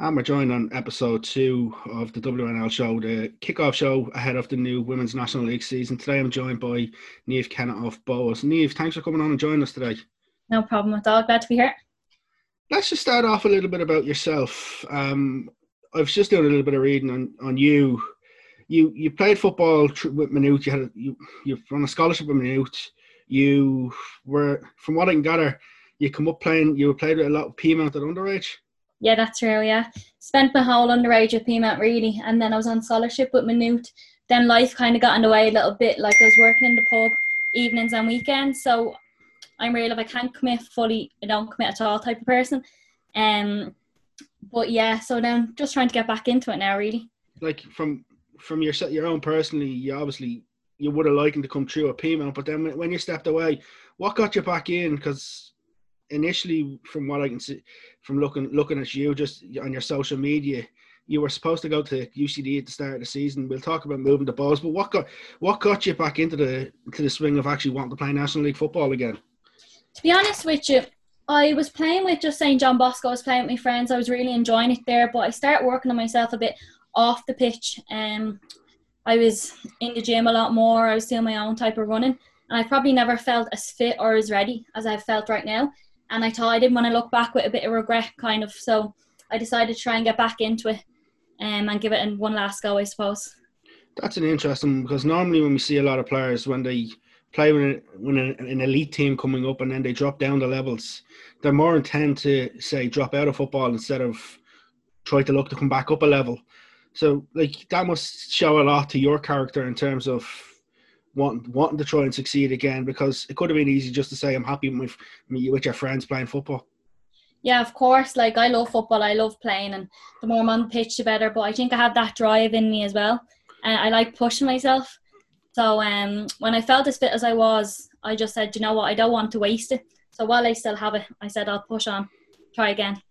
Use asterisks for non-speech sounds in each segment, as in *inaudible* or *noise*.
And we're joined on episode two of the WNL show, the kickoff show ahead of the new Women's National League season. Today I'm joined by Niamh Kenna of Bohs. Niamh, thanks for coming on and joining us today. No problem at all. Glad to be here. Let's just start off a little bit about yourself. Um, I was just doing a little bit of reading on, on you. You you played football with Maynooth. You had a, you you're on a scholarship with Maynooth. You were, from what I can gather, you come up playing. You played with a lot of Peamount at underage. Yeah, that's true. Yeah, spent my whole underage at Peamount really, and then I was on scholarship with Maynooth. Then life kind of got in the way a little bit. Like I was working in the pub evenings and weekends, so I'm really if I can't commit fully, I don't commit at all type of person. Um, but yeah, so then just trying to get back into it now, really. Like from from your your own personally, you obviously you would have liked him to come through a Peamount, but then when you stepped away, what got you back in? Because initially, from what I can see, from looking looking at you just on your social media, you were supposed to go to UCD at the start of the season. We'll talk about moving the balls, but what got what got you back into the to the swing of actually wanting to play National League football again? To be honest with you, I was playing with just St John Bosco. I was playing with my friends. I was really enjoying it there, but I started working on myself a bit off the pitch. Um, I was in the gym a lot more. I was doing my own type of running, and I probably never felt as fit or as ready as I've felt right now. And I thought I didn't want to look back with a bit of regret, kind of. So I decided to try and get back into it um, and give it one last go, I suppose. That's an interesting because normally when we see a lot of players when they play with an elite team coming up and then they drop down the levels, they're more intent to say drop out of football instead of try to look to come back up a level. So like that must show a lot to your character in terms of wanting wanting to try and succeed again because it could have been easy just to say I'm happy with with your friends playing football. Yeah, of course. Like I love football, I love playing, and the more I'm on the pitch, the better. But I think I have that drive in me as well, and I like pushing myself. So um, when I felt as fit as I was, I just said, you know what, I don't want to waste it. So while I still have it, I said I'll push on, try again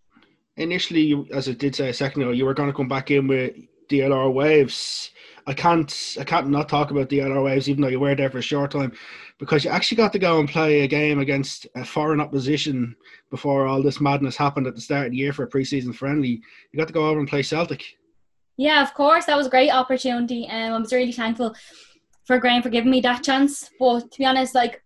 initially, you, as I did say a second ago, you were going to come back in with DLR Waves. I can't, I can't not talk about the DLR Waves, even though you were there for a short time, because you actually got to go and play a game against a foreign opposition before all this madness happened at the start of the year for a preseason friendly. You got to go over and play Celtic. Yeah, of course, that was a great opportunity, and um, I was really thankful for Graham for giving me that chance. But to be honest, like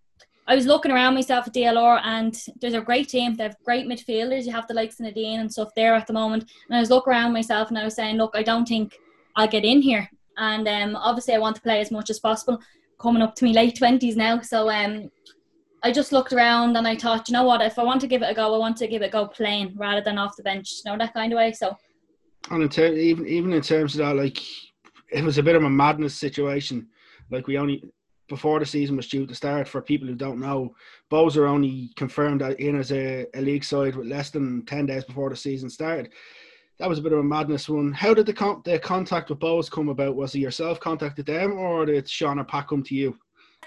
I was looking around myself at DLR and there's a great team. They have great midfielders. You have the likes of Nadine and stuff there at the moment. And I was looking around myself and I was saying, look, I don't think I'll get in here. And um, obviously I want to play as much as possible. Coming up to me late twenties now. So um, I just looked around and I thought, you know what, if I want to give it a go, I want to give it a go playing rather than off the bench, you know, that kind of way. So and in ter- even even in terms of that, like it was a bit of a madness situation. Like we only before the season was due to start. For people who don't know, Bowser only confirmed in as a, a, league side with less than ten days before the season started. That was a bit of a madness one. How did the con- the contact with Bohs come about? Was it yourself contacted them, or did Sean or Pat come to you?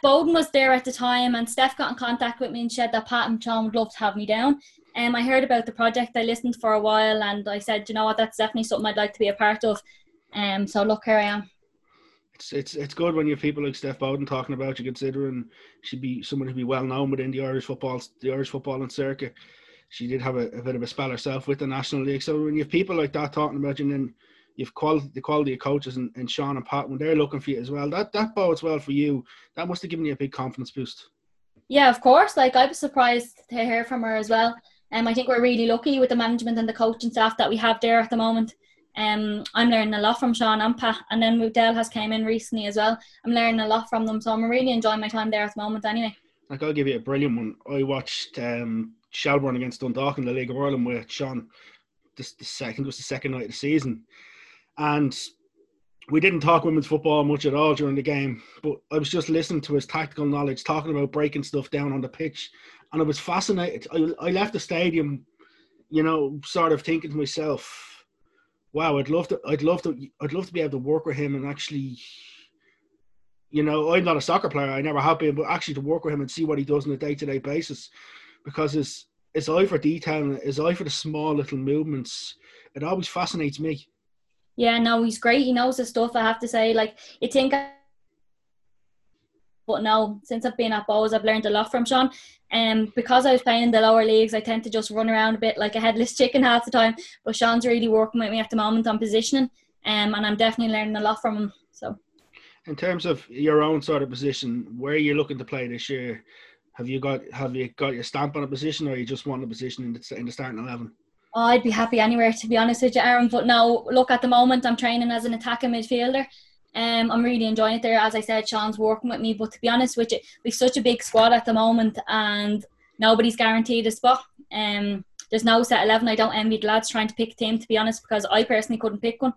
Bowden was there at the time, and Steph got in contact with me and said that Pat and Sean would love to have me down. Um, I heard about the project. I listened for a while, and I said, you know what, that's definitely something I'd like to be a part of. Um, so look, here I am it's it's it's good when you have people like Steph Bowden talking about you, considering she'd be someone who'd be well known within the Irish football, the Irish football and circuit. She did have a, a, bit of a spell herself with the National League. So when you have people like that talking about you, and then you've quality the quality of coaches and, and Sean and Pat when they're looking for you as well, that that bodes well for you. That must have given you a big confidence boost. Yeah, of course. Like I was surprised to hear from her as well. And um, I think we're really lucky with the management and the coaching staff that we have there at the moment. Um, I'm learning a lot from Sean and Pat, and then Mudell has came in recently as well. I'm learning a lot from them, so I'm really enjoying my time there at the moment. Anyway, like I'll give you a brilliant one. I watched um, Shelbourne against Dundalk in the League of Ireland with Sean. This the second was the second night of the season, and we didn't talk women's football much at all during the game. But I was just listening to his tactical knowledge, talking about breaking stuff down on the pitch, and I was fascinated. I, I left the stadium, you know, sort of thinking to myself wow, I'd love to, I'd love to, I'd love to be able to work with him and actually, you know, I'm not a soccer player, I never have been, but actually to work with him and see what he does on a day to day basis, because his his eye for detail, his eye for the small little movements, it always fascinates me. Yeah, no, he's great. He knows his stuff. I have to say, like you think But no, since I've been at Bohs, I've learned a lot from Sean. And um, because I was playing in the lower leagues, I tend to just run around a bit like a headless *laughs* chicken half the time. But Sean's really working with me at the moment on positioning, um, and I'm definitely learning a lot from him. So, in terms of your own sort of position, where are you looking to play this year? Have you got have you got your stamp on a position, or you just want a position in the in the starting eleven? Oh, I'd be happy anywhere to be honest with you, Aaron. But now, look at the moment, I'm training as an attacking midfielder. Um, I'm really enjoying it there. As I said, Sean's working with me. But to be honest with you, we've such a big squad at the moment, and nobody's guaranteed a spot. Um, there's no set eleven. I don't envy the lads trying to pick a team, to be honest, because I personally couldn't pick one.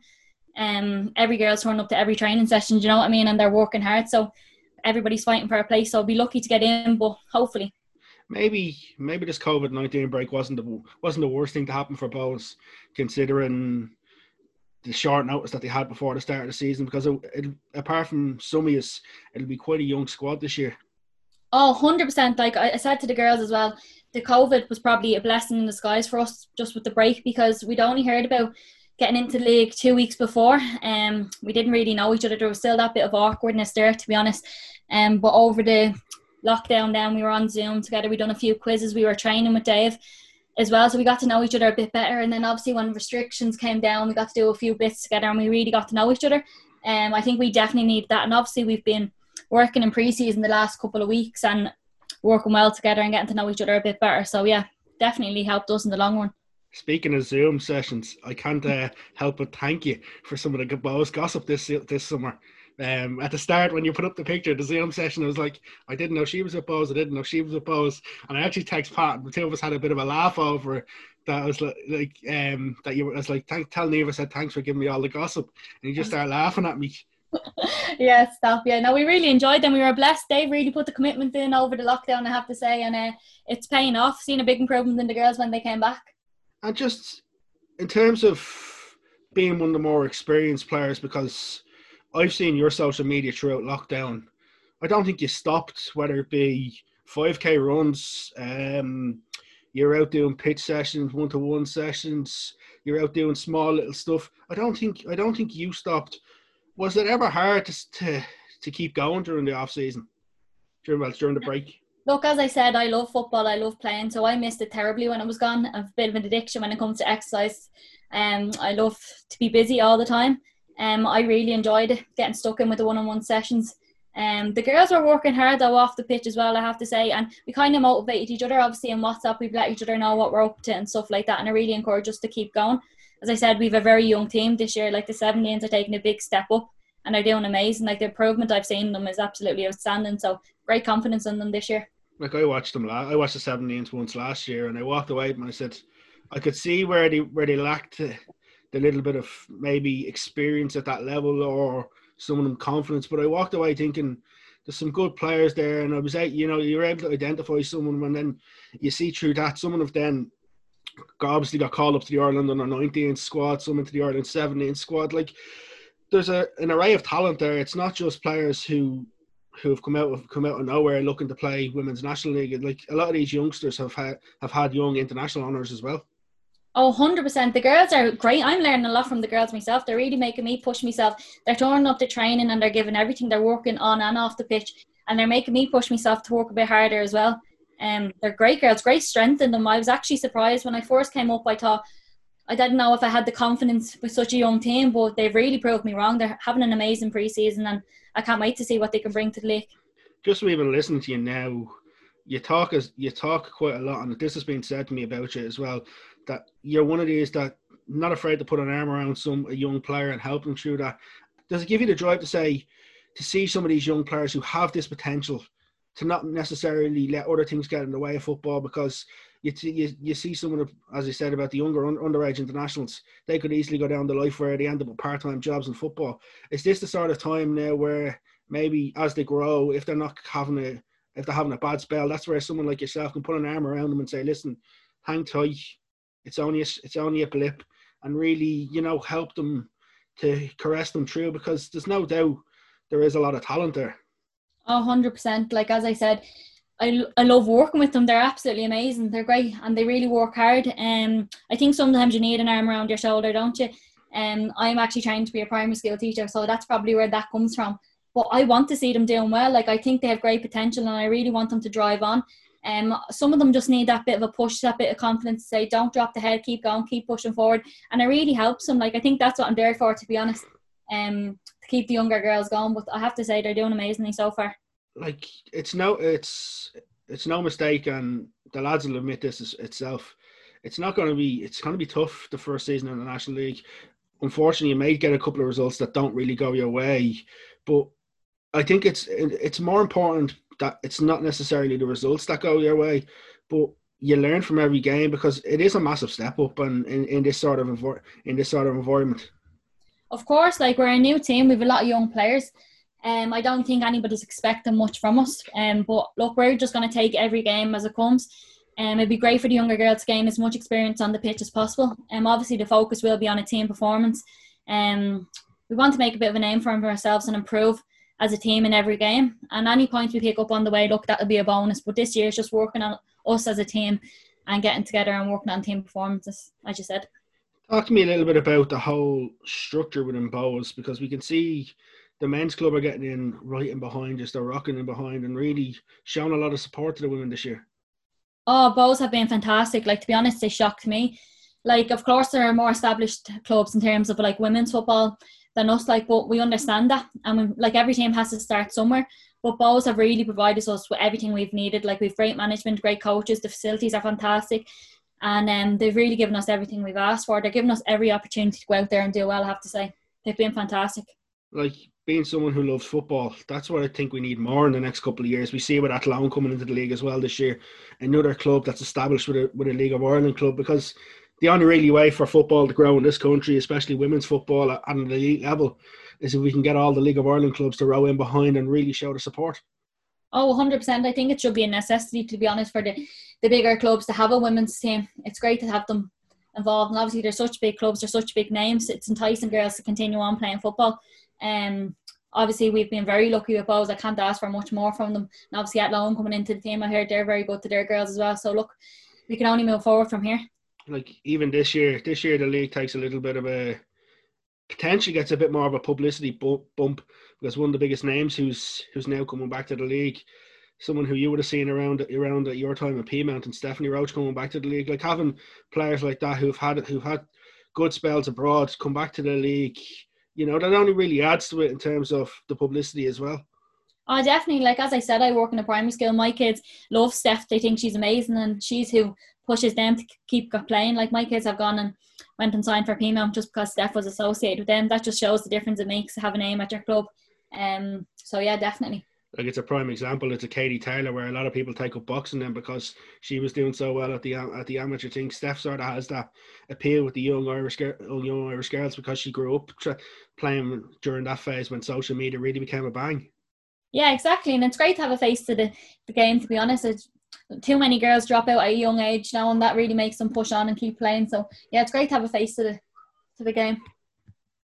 Um, every girl's turning up to every training session, you know what I mean, and they're working hard. So everybody's fighting for a place. So I'll be lucky to get in, but hopefully. Maybe maybe this COVID nineteen break wasn't the wasn't the worst thing to happen for Bohs, considering the short notice that they had before the start of the season. Because it, it, apart from Summius, it'll be quite a young squad this year. Oh, 100%. Like I said to the girls as well, the COVID was probably a blessing in disguise for us just with the break because we'd only heard about getting into the league two weeks before. Um, we didn't really know each other. There was still that bit of awkwardness there, to be honest. Um, but over the lockdown, then we were on Zoom together. We done a few quizzes. We were training with Dave as well, so we got to know each other a bit better. And then obviously when restrictions came down, we got to do a few bits together, and we really got to know each other. Um, I think we definitely need that. And obviously we've been working in pre-season the last couple of weeks and working well together and getting to know each other a bit better. So yeah, definitely helped us in the long run. Speaking of Zoom sessions, I can't uh, help but thank you for some of the Bohs gossip this this summer. Um, at the start, when you put up the picture, the Zoom session, I was like, I didn't know she was Bohs. I didn't know she was Bohs. And I actually text Pat, the two of us had a bit of a laugh over that. I was like, like um, that you were, I was like, thank, tell Niamh, said, thanks for giving me all the gossip. And you just started laughing at me. *laughs* yeah, stop. Yeah, no, we really enjoyed them. We were blessed. They really put the commitment in over the lockdown, I have to say, and uh, it's paying off. Seeing a big improvement in the girls when they came back. And just in terms of being one of the more experienced players, because I've seen your social media throughout lockdown. I don't think you stopped, whether it be 5k runs, um, you're out doing pitch sessions, one to one sessions, you're out doing small little stuff. I don't think I don't think you stopped was it ever hard to to, to keep going during the off season? During well, during the break? Look, as I said, I love football. I love playing, so I missed it terribly when it was gone. I've a bit of an addiction when it comes to exercise. Um, I love to be busy all the time. Um, I really enjoyed getting stuck in with the one-on-one sessions. Um, the girls were working hard though off the pitch as well, I have to say, and we kind of motivated each other. Obviously, in WhatsApp, we've let each other know what we're up to and stuff like that, and I really encourage us to keep going as I said, we've a very young team this year. Like the 17s are taking a big step up and they're doing amazing. Like the improvement I've seen in them is absolutely outstanding. So great confidence in them this year. Like I watched them, I watched the 17s once last year, and I walked away and I said, I could see where they where they lacked the, little bit of maybe experience at that level or some of them confidence. But I walked away thinking there's some good players there, and I was out, you know, you're able to identify someone, and then you see through that someone of them obviously got called up to the Ireland under 19 squad, some into the Ireland 17 squad. Like there's a an array of talent there. It's not just players who who have come out have come out of nowhere looking to play women's national league. Like a lot of these youngsters have had have had young international honours as well. Oh, 100%. The girls are great. I'm learning a lot from the girls myself. They're really making me push myself. They're turning up the training and they're giving everything. They're working on and off the pitch. And they're making me push myself to work a bit harder as well. Um, they're great girls, great strength in them. I was actually surprised when I first came up. I thought I didn't know if I had the confidence with such a young team, but they've really proved me wrong. They're having an amazing preseason, and I can't wait to see what they can bring to the league. Just even listening to you now, you talk as you talk quite a lot, and this has been said to me about you as well. That you're one of these that not afraid to put an arm around some a young player and help them through that. Does it give you the drive to say to see some of these young players who have this potential to not necessarily let other things get in the way of football because you, you, you see some of the, as I said about the younger un, underage internationals, they could easily go down the life where they end up with part time jobs in football. Is this the sort of time now where maybe as they grow, if they're not having a if they're having a bad spell, that's where someone like yourself can put an arm around them and say, "Listen, hang tight. It's only a, it's only a blip," and really, you know, help them to caress them through because there's no doubt there is a lot of talent there. Oh, 100%. Like, as I said, I, I love working with them. They're absolutely amazing. They're great and they really work hard. Um, I think sometimes you need an arm around your shoulder, don't you? Um, I'm actually trying to be a primary school teacher, so that's probably where that comes from. but I want to see them doing well. Like I think they have great potential, and I really want them to drive on. Um, some of them just need that bit of a push, that bit of confidence to say, "Don't drop the head, keep going, keep pushing forward," and it really helps them. Like I think that's what I'm there for, to be honest. Um, to keep the younger girls going, but I have to say they're doing amazingly so far. Like it's no, it's it's no mistake, and the lads will admit this itself. It's not going to be. It's going to be tough the first season in the National League. Unfortunately, you may get a couple of results that don't really go your way, but I think it's it's more important that it's not necessarily the results that go your way, but you learn from every game because it is a massive step up and in, in this sort of in this sort of environment. Of course, like we're a new team, we've a lot of young players. Um, I don't think anybody's expecting much from us. Um, but look, we're just going to take every game as it comes. Um, it'd be great for the younger girls to gain as much experience on the pitch as possible. Um, obviously, the focus will be on a team performance. Um, we want to make a bit of a name for ourselves and improve as a team in every game. And any points we pick up on the way, look, that'll be a bonus. But this year is just working on us as a team and getting together and working on team performances, as you said. Talk to me a little bit about the whole structure within Bohs because we can see the men's club are getting in right in behind us, they're rocking in behind and really showing a lot of support to the women this year. Oh, Bohs have been fantastic. Like to be honest, they shocked me. Like, of course, there are more established clubs in terms of like women's football than us. Like, but we understand that, and we, like every team has to start somewhere. But Bohs have really provided us with everything we've needed. Like we've great management, great coaches. The facilities are fantastic, and um, they've really given us everything we've asked for. They're giving us every opportunity to go out there and do well. I have to say, they've been fantastic. Like being someone who loves football, that's what I think we need more in the next couple of years. We see with Athlone coming into the league as well this year, another club that's established with a with a League of Ireland club because the only really way for football to grow in this country, especially women's football at an elite level, is if we can get all the League of Ireland clubs to row in behind and really show the support. Oh, 100%. I think it should be a necessity, to be honest, for the, the bigger clubs to have a women's team. It's great to have them involved. And obviously, they're such big clubs, they're such big names. It's enticing girls to continue on playing football. Um, obviously, we've been very lucky with Bohs. I can't ask for much more from them. And obviously, Athlone coming into the team, I heard they're very good to their girls as well. So, look, we can only move forward from here like even this year, this year the league takes a little bit of a potentially gets a bit more of a publicity bump because one of the biggest names who's who's now coming back to the league, someone who you would have seen around around at your time at Peamount and Stephanie Roche coming back to the league, like having players like that who've had who've had good spells abroad come back to the league, you know, that only really adds to it in terms of the publicity as well. Oh, definitely. Like as I said, I work in a primary school. My kids love Steph. They think she's amazing, and she's who pushes them to keep playing. Like my kids have gone and went and signed for Peamount just because Steph was associated with them. That just shows the difference it makes to have a name at your club. Um. So yeah, definitely. Like it's a prime example. It's a Katie Taylor where a lot of people take up boxing then because she was doing so well at the at the amateur thing. Steph sort of has that appeal with the young Irish young Irish girls because she grew up playing during that phase when social media really became a bang. Yeah, exactly, and it's great to have a face to the, the game. To be honest, it's, too many girls drop out at a young age now, and that really makes them push on and keep playing. So yeah, it's great to have a face to the to the game.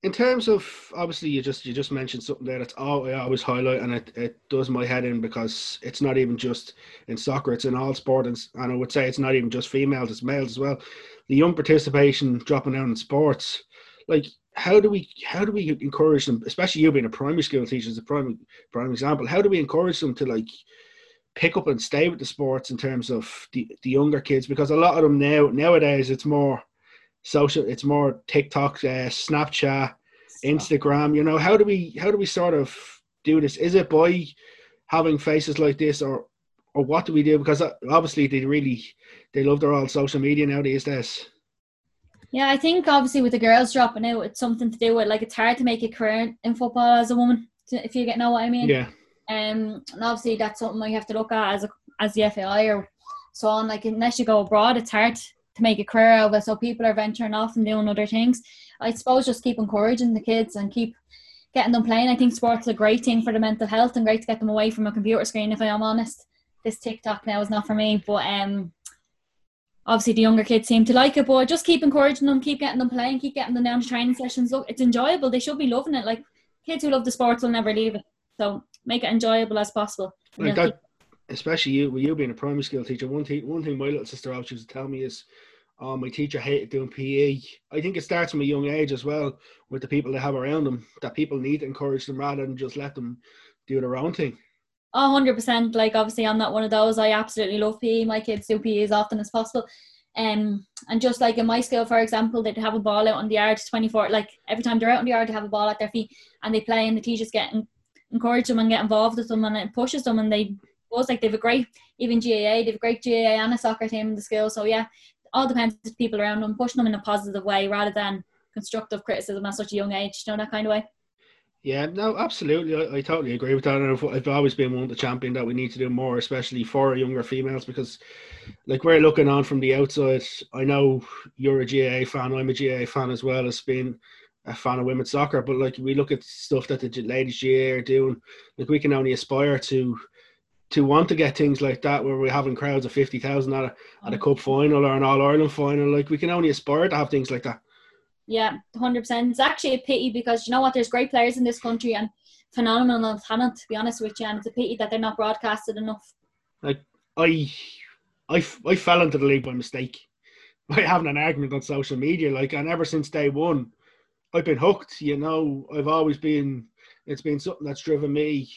In terms of obviously, you just you just mentioned something there that's all I always highlight, and it, it does my head in because it's not even just in soccer; it's in all sport, and, and I would say it's not even just females; it's males as well. The young participation dropping down in sports, like how do we how do we encourage them, especially you being a primary school teacher as a prime prime example? How do we encourage them to like pick up and stay with the sports in terms of the, the younger kids? Because a lot of them now nowadays it's more social, it's more TikTok, uh, Snapchat, Instagram. You know, how do we how do we sort of do this? Is it by having faces like this, or or what do we do? Because uh, obviously they really they love their old social media now these days. Yeah, I think obviously with the girls dropping out, it's something to do with like it's hard to make a career in football as a woman, if you get know what I mean. Yeah. Um, and obviously that's something you have to look at as a, as the FAI or so on. Like unless you go abroad, it's hard to make a career out of it. So people are venturing off and doing other things. I suppose just keep encouraging the kids and keep getting them playing. I think sports is a great thing for the mental health and great to get them away from a computer screen. If I am honest, this TikTok now is not for me, but um obviously the younger kids seem to like it, but just keep encouraging them, keep getting them playing, keep getting them down to training sessions. Look, it's enjoyable. They should be loving it. Like kids who love the sports will never leave it. So make it enjoyable as possible. Like that, especially you, with you being a primary school teacher. One thing, one thing my little sister always used to tell me is, oh, my teacher hated doing PE. I think it starts from a young age as well with the people they have around them, that people need to encourage them rather than just let them do their own thing. Oh, 100%. Like, obviously, I'm not one of those. I absolutely love PE. My kids do PE as often as possible. Um, and just like in my school, for example, they'd have a ball out on the yard 24, like every time they're out on the yard, they have a ball at their feet and they play, and the teachers get encourage them and get involved with them, and it pushes them, and they was like they've a great even GAA, they've a great GAA and a soccer team in the school. So yeah, all on people around them, pushing them in a positive way rather than constructive criticism at such a young age. You know that kind of way. Yeah, no, absolutely. I, I totally agree with that. I've, I've, always been one of the champion that we need to do more, especially for younger females, because like we're looking on from the outside. I know you're a GAA fan. I'm a GAA fan as well as being a fan of women's soccer. But like we look at stuff that the ladies GAA are doing, like we can only aspire to to want to get things like that where we're having crowds of 50,000 at a, at a mm. cup final or an All Ireland final. Like we can only aspire to have things like that. Yeah, 100%. It's actually a pity because you know what? There's great players in this country and phenomenal talent, to be honest with you. And it's a pity that they're not broadcasted enough. Like, I, I, I fell into the league by mistake *laughs* by having an argument on social media. Like, and ever since day one, I've been hooked. You know, I've always been, it's been something that's driven me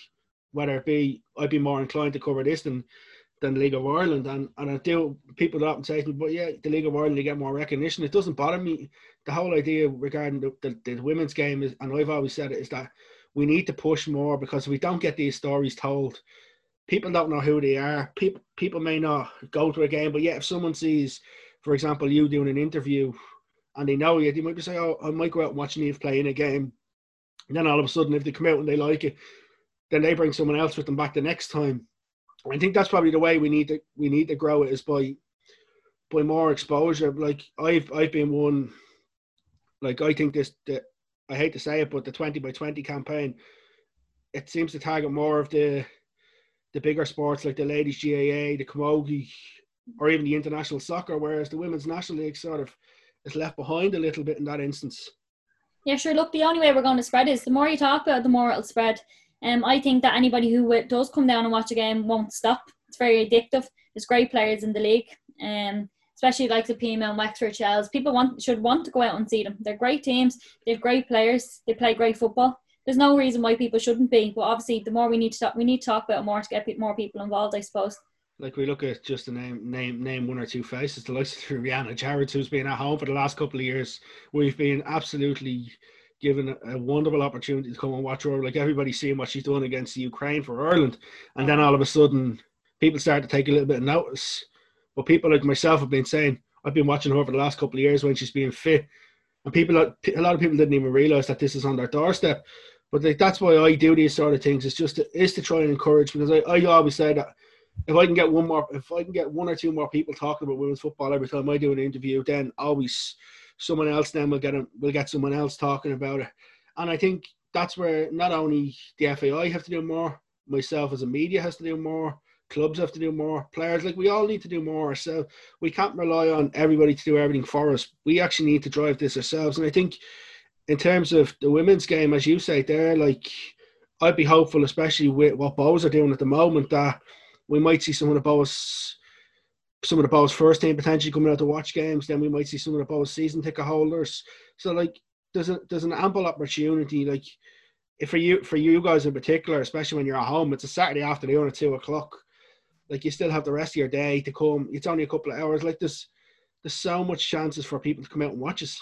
whether it be I'd be more inclined to cover this than than the League of Ireland. And and I do people that often say but yeah, the League of Ireland they get more recognition. It doesn't bother me. The whole idea regarding the, the, the women's game is, and I've always said it, is that we need to push more because we don't get these stories told. People don't know who they are. People people may not go to a game, but yeah, if someone sees, for example, you doing an interview and they know you, they might be saying, Oh, I might go out and watch Niamh playing a game. And then all of a sudden, if they come out and they like it, then they bring someone else with them back the next time. I think that's probably the way we need to we need to grow it is by by more exposure. Like I've I've been one like I think this that I hate to say it, but the twenty by twenty campaign it seems to target more of the the bigger sports like the ladies GAA, the Camogie, or even the international soccer, whereas the women's national league sort of is left behind a little bit in that instance. Yeah, sure. Look, the only way we're going to spread is the more you talk about it, the more it'll spread. Um, I think that anybody who does come down and watch a game won't stop. It's very addictive. There's great players in the league, um, especially like the Pima and Wexford Shells. People want should want to go out and see them. They're great teams. They have great players. They play great football. There's no reason why people shouldn't be. But obviously, the more we need to talk, we need to talk about more to get more people involved. I suppose. Like we look at just to name name name one or two faces, the likes of Rianna Jarrett, who's been at home for the last couple of years. We've been absolutely given a, wonderful opportunity to come and watch her. Like everybody's seeing what she's doing against the Ukraine for Ireland, and then all of a sudden, people start to take a little bit of notice. But people like myself have been saying, I've been watching her for the last couple of years when she's being fit, and people, a lot of people didn't even realize that this is on their doorstep. But like, that's why I do these sort of things. It's just to, is to try and encourage because I, I always say that if I can get one more, if I can get one or two more people talking about women's football every time I do an interview, then always someone else then will get a, will get someone else talking about it. And I think that's where not only the FAI have to do more, myself as a media has to do more, clubs have to do more, players like we all need to do more. So we can't rely on everybody to do everything for us. We actually need to drive this ourselves. And I think in terms of the women's game, as you say, there, like I'd be hopeful, especially with what Bohs are doing at the moment, that we might see some of the some of the Bohs first team potentially coming out to watch games. Then we might see some of the Bohs season ticket holders. So like there's a there's an ample opportunity. Like if for you for you guys in particular, especially when you're at home, it's a Saturday afternoon at two o'clock. Like you still have the rest of your day to come. It's only a couple of hours. Like there's there's so much chances for people to come out and watch us.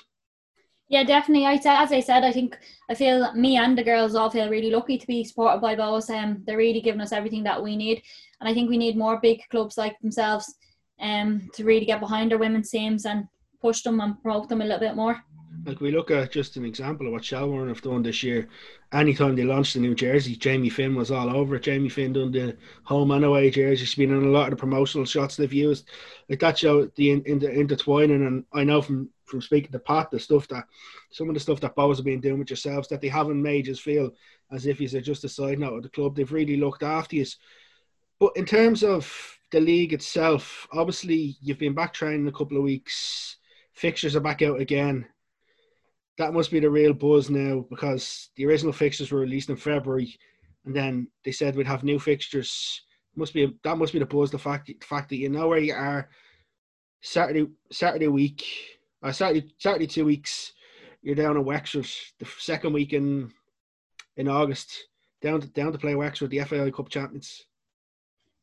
Yeah, definitely. I as I said, I think I feel me and the girls all feel really lucky to be supported by Bohs. Um, they're really giving us everything that we need, and I think we need more big clubs like themselves um, to really get behind our women's teams and push them and promote them a little bit more. Like we look at just an example of what Shelbourne have done this year. Anytime they launched the new jersey, Jamie Finn was all over it. Jamie Finn done the home and away jersey. She's been in a lot of the promotional shots they've used. Like that show the in, in the intertwining and I know from from speaking to Pat the stuff that some of the stuff that Bohs have been doing with yourselves that they haven't made us feel as if he's just a side note of the club. They've really looked after you. But in terms of the league itself, obviously you've been back training a couple of weeks. Fixtures are back out again. That must be the real buzz now because the original fixtures were released in February, and then they said we'd have new fixtures. Must be that must be the buzz. The fact the fact that you know where you are, Saturday Saturday week, uh, Saturday Saturday two weeks. You're down at Wexford the second week in in August. Down to down to play Wexford, the FAI Cup champions.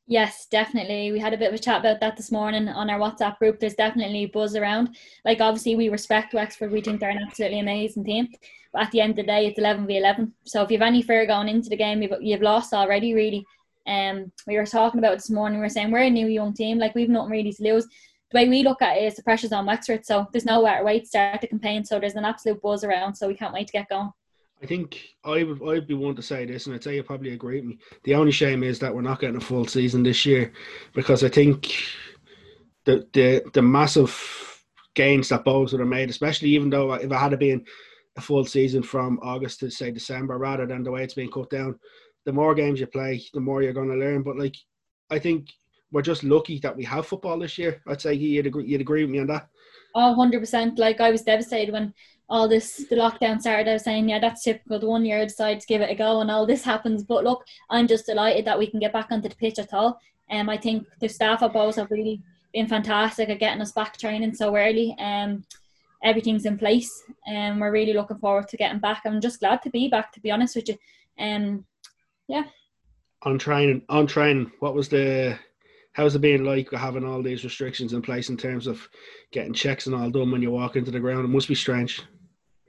Yes, definitely. We had a bit of a chat about that this morning on our WhatsApp group. There's definitely buzz around. Like, obviously, we respect Wexford. We think they're an absolutely amazing team. But at the end of the day, it's 11 v 11. So if you have any fear going into the game, you've, you've lost already, really. Um, we were talking about this morning. We were saying we're a new young team. Like, we've nothing really to lose. The way we look at it is the pressure's on Wexford. So there's no way to start the campaign. So there's an absolute buzz around. So we can't wait to get going. I think I would I'd be one to say this, and I'd say you probably agree with me. The only shame is that we're not getting a full season this year, because I think the the the massive gains that Bohs would have made, especially even though if it had been a full season from August to say December, rather than the way it's being cut down, the more games you play, the more you're going to learn. But like, I think we're just lucky that we have football this year. I'd say you'd agree, you'd agree with me on that. Oh, 100%. Like, I was devastated when all this the lockdown started, I was saying, yeah, that's typical. The one year I decide to give it a go, and all this happens. But look, I'm just delighted that we can get back onto the pitch at all. And um, I think the staff at Bohs have really been fantastic at getting us back training so early. Um, everything's in place, and we're really looking forward to getting back. I'm just glad to be back, to be honest with you. Um, yeah. On training, on training, what was the how's it being like having all these restrictions in place in terms of getting checks and all done when you walk into the ground? It must be strange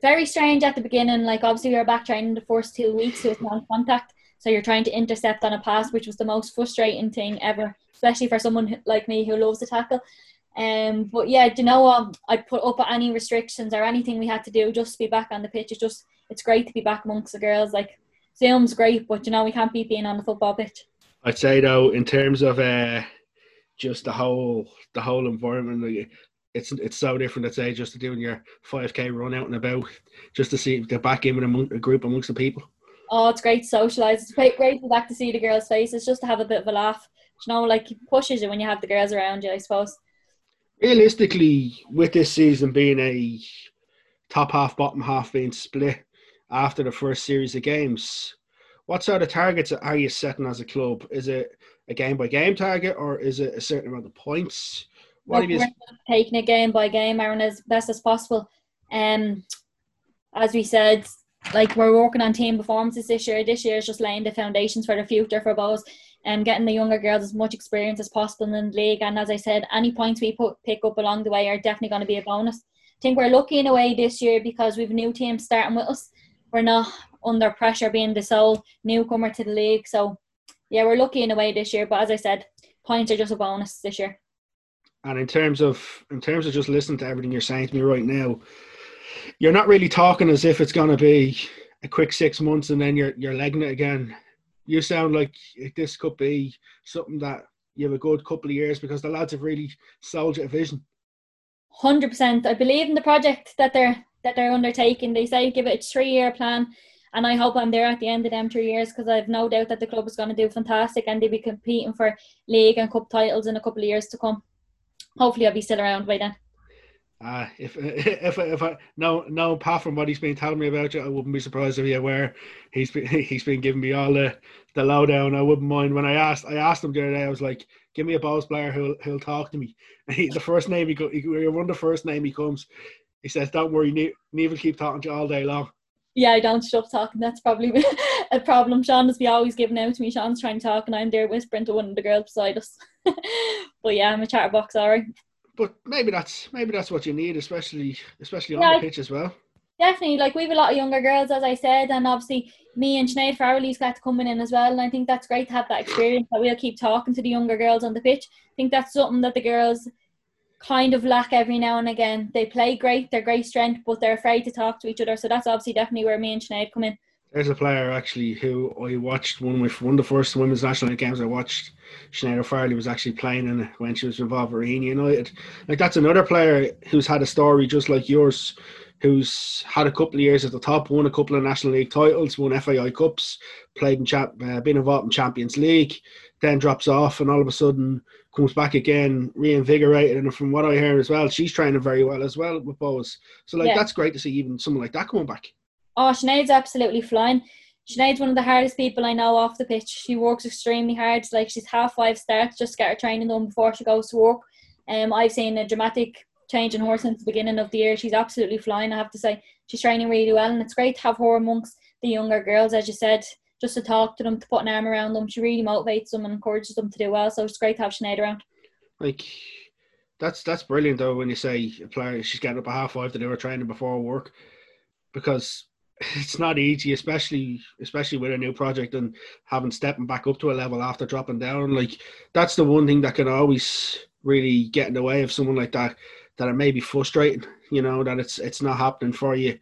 very strange at the beginning. Like obviously we were back training the first two weeks with non-contact, so you're trying to intercept on a pass, which was the most frustrating thing ever, especially for someone like me who loves to tackle. Um, but yeah, do you know what? I'd put up any restrictions or anything we had to do just to be back on the pitch. It's just it's great to be back amongst the girls. Like Zoom's great, but you know we can't beat being on the football pitch. I'd say though, in terms of uh, just the whole the whole environment, it's it's so different. I'd say just to doing your five k run out and about, just to see the back in with a, group amongst the people. Oh, it's great to socialise. It's great, great to back to see the girls' faces, just to have a bit of a laugh. You know, like pushes you when you have the girls around you. I suppose. Realistically, with this season being a top half, bottom half being split after the first series of games, what sort of targets are you setting as a club? Is it a game by game target or is it a certain amount of points? We're taking it game by game, Aaron, as best as possible. Um, as we said, like we're working on team performances this year. This year is just laying the foundations for the future for Bohs and getting the younger girls as much experience as possible in the league. And as I said, any points we put pick up along the way are definitely going to be a bonus. I think we're lucky in a way this year because we've new teams starting with us. We're not under pressure being the sole newcomer to the league. So yeah, we're lucky in a way this year. But as I said, points are just a bonus this year. And in terms of in terms of just listening to everything you're saying to me right now, you're not really talking as if it's going to be a quick six months and then you're you're legging it again. You sound like this could be something that you have a good couple of years because the lads have really sold you a vision. Hundred percent. I believe in the project that they're that they're undertaking. They say give it a three year plan, and I hope I'm there at the end of them three years because I have no doubt that the club is going to do fantastic and they'll be competing for league and cup titles in a couple of years to come hopefully I'll be still around by then. Uh, if if if I no no apart from what he's been telling me about you, I wouldn't be surprised if you were. He's been *laughs* he's been giving me all the the lowdown. I wouldn't mind when I asked I asked him the other day. I was like, "Give me a Bohs player who'll who'll talk to me." And *laughs* he, the first name he go, he, run the first name he comes. He says, "Don't worry, ne- Niamh will keep talking to you all day long." Yeah, I don't stop talking. That's probably *laughs* a problem. Sean has be always giving out to me. Sean's trying to talk, and I'm there whispering to one of the girls beside us. *laughs* but yeah, I'm a chatterbox, alright but maybe that's maybe that's what you need, especially especially on yeah, the pitch as well. Definitely, like we have a lot of younger girls, as I said, and obviously me and Sinead Farrelly's got to come in as well, and I think that's great to have that experience. That we'll keep talking to the younger girls on the pitch. I think that's something that the girls kind of lack every now and again. They play great, they're great strength, but they're afraid to talk to each other. So that's obviously definitely where me and Sinead come in. There's a player actually who I watched one of one of the first women's national games I watched. Sinead Farrelly was actually playing in when she was with Raheny United. Like that's another player who's had a story just like yours, who's had a couple of years at the top, won a couple of National League titles, won FAI Cups, played in champ, uh, been involved in Champions League, then drops off, and all of a sudden comes back again, reinvigorated. And from what I hear as well, she's training very well as well with Bohs. So like yeah. that's great to see even someone like that coming back. Oh, Sinead's absolutely flying. Sinead's one of the hardest people I know off the pitch. She works extremely hard. Like she's half five starts just get her training done before she goes to work. Um, I've seen a dramatic change in her since the beginning of the year. She's absolutely flying. I have to say, she's training really well, and it's great to have her amongst the younger girls, as you said, just to talk to them, to put an arm around them. She really motivates them and encourages them to do well. So it's great to have Sinead around. Like that's that's brilliant though when you say a player she's getting up at half five to do her training before work because it's not easy, especially especially with a new project and having stepping back up to a level after dropping down. Like that's the one thing that can always really get in the way of someone like that. That it may be frustrating, you know, that it's it's not happening for you.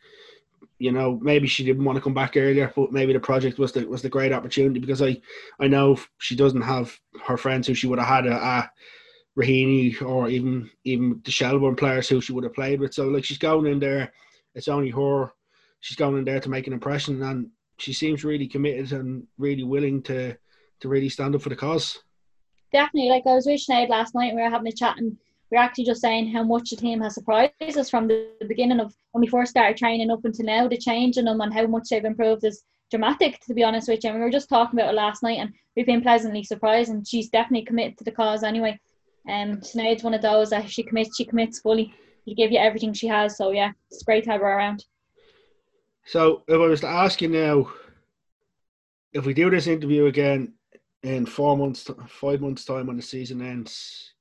You know, maybe she didn't want to come back earlier, but maybe the project was the was the great opportunity because I I know she doesn't have her friends who she would have had a, a Raheny or even even the Shelbourne players who she would have played with. So like she's going in there, it's only her she's going in there to make an impression, and she seems really committed and really willing to to really stand up for the cause. Definitely, like I was with Sinead last night, we were having a chat, and we are actually just saying how much the team has surprised us from the, the beginning of when we first started training up until now. The change in them and how much they've improved is dramatic, to be honest with you. And we were just talking about it last night, and we've been pleasantly surprised. And she's definitely committed to the cause anyway. Um, Sinead's one of those that if she commits, she commits fully. She give you everything she has. So yeah, it's great to have her around. So if I was to ask you now, if we do this interview again in four months, five months time when the season ends,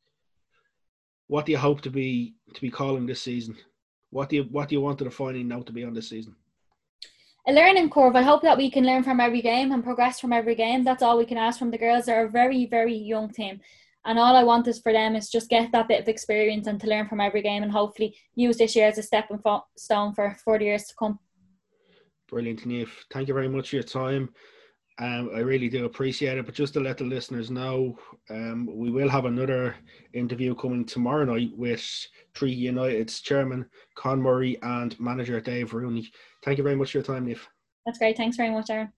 what do you hope to be to be calling this season? What do you what do you want to the final note to be on this season? A learning curve. I hope that we can learn from every game and progress from every game. That's all we can ask from the girls. They're a very very young team. And all I want is for them is just get that bit of experience and to learn from every game and hopefully use this year as a stepping stone for, for the years to come. Brilliant, Niamh. Thank you very much for your time. Um, I really do appreciate it. But just to let the listeners know, um, we will have another interview coming tomorrow night with Treaty United's chairman, Con Murray, and manager Dave Rooney. Thank you very much for your time, Niamh. That's great. Thanks very much, Aaron.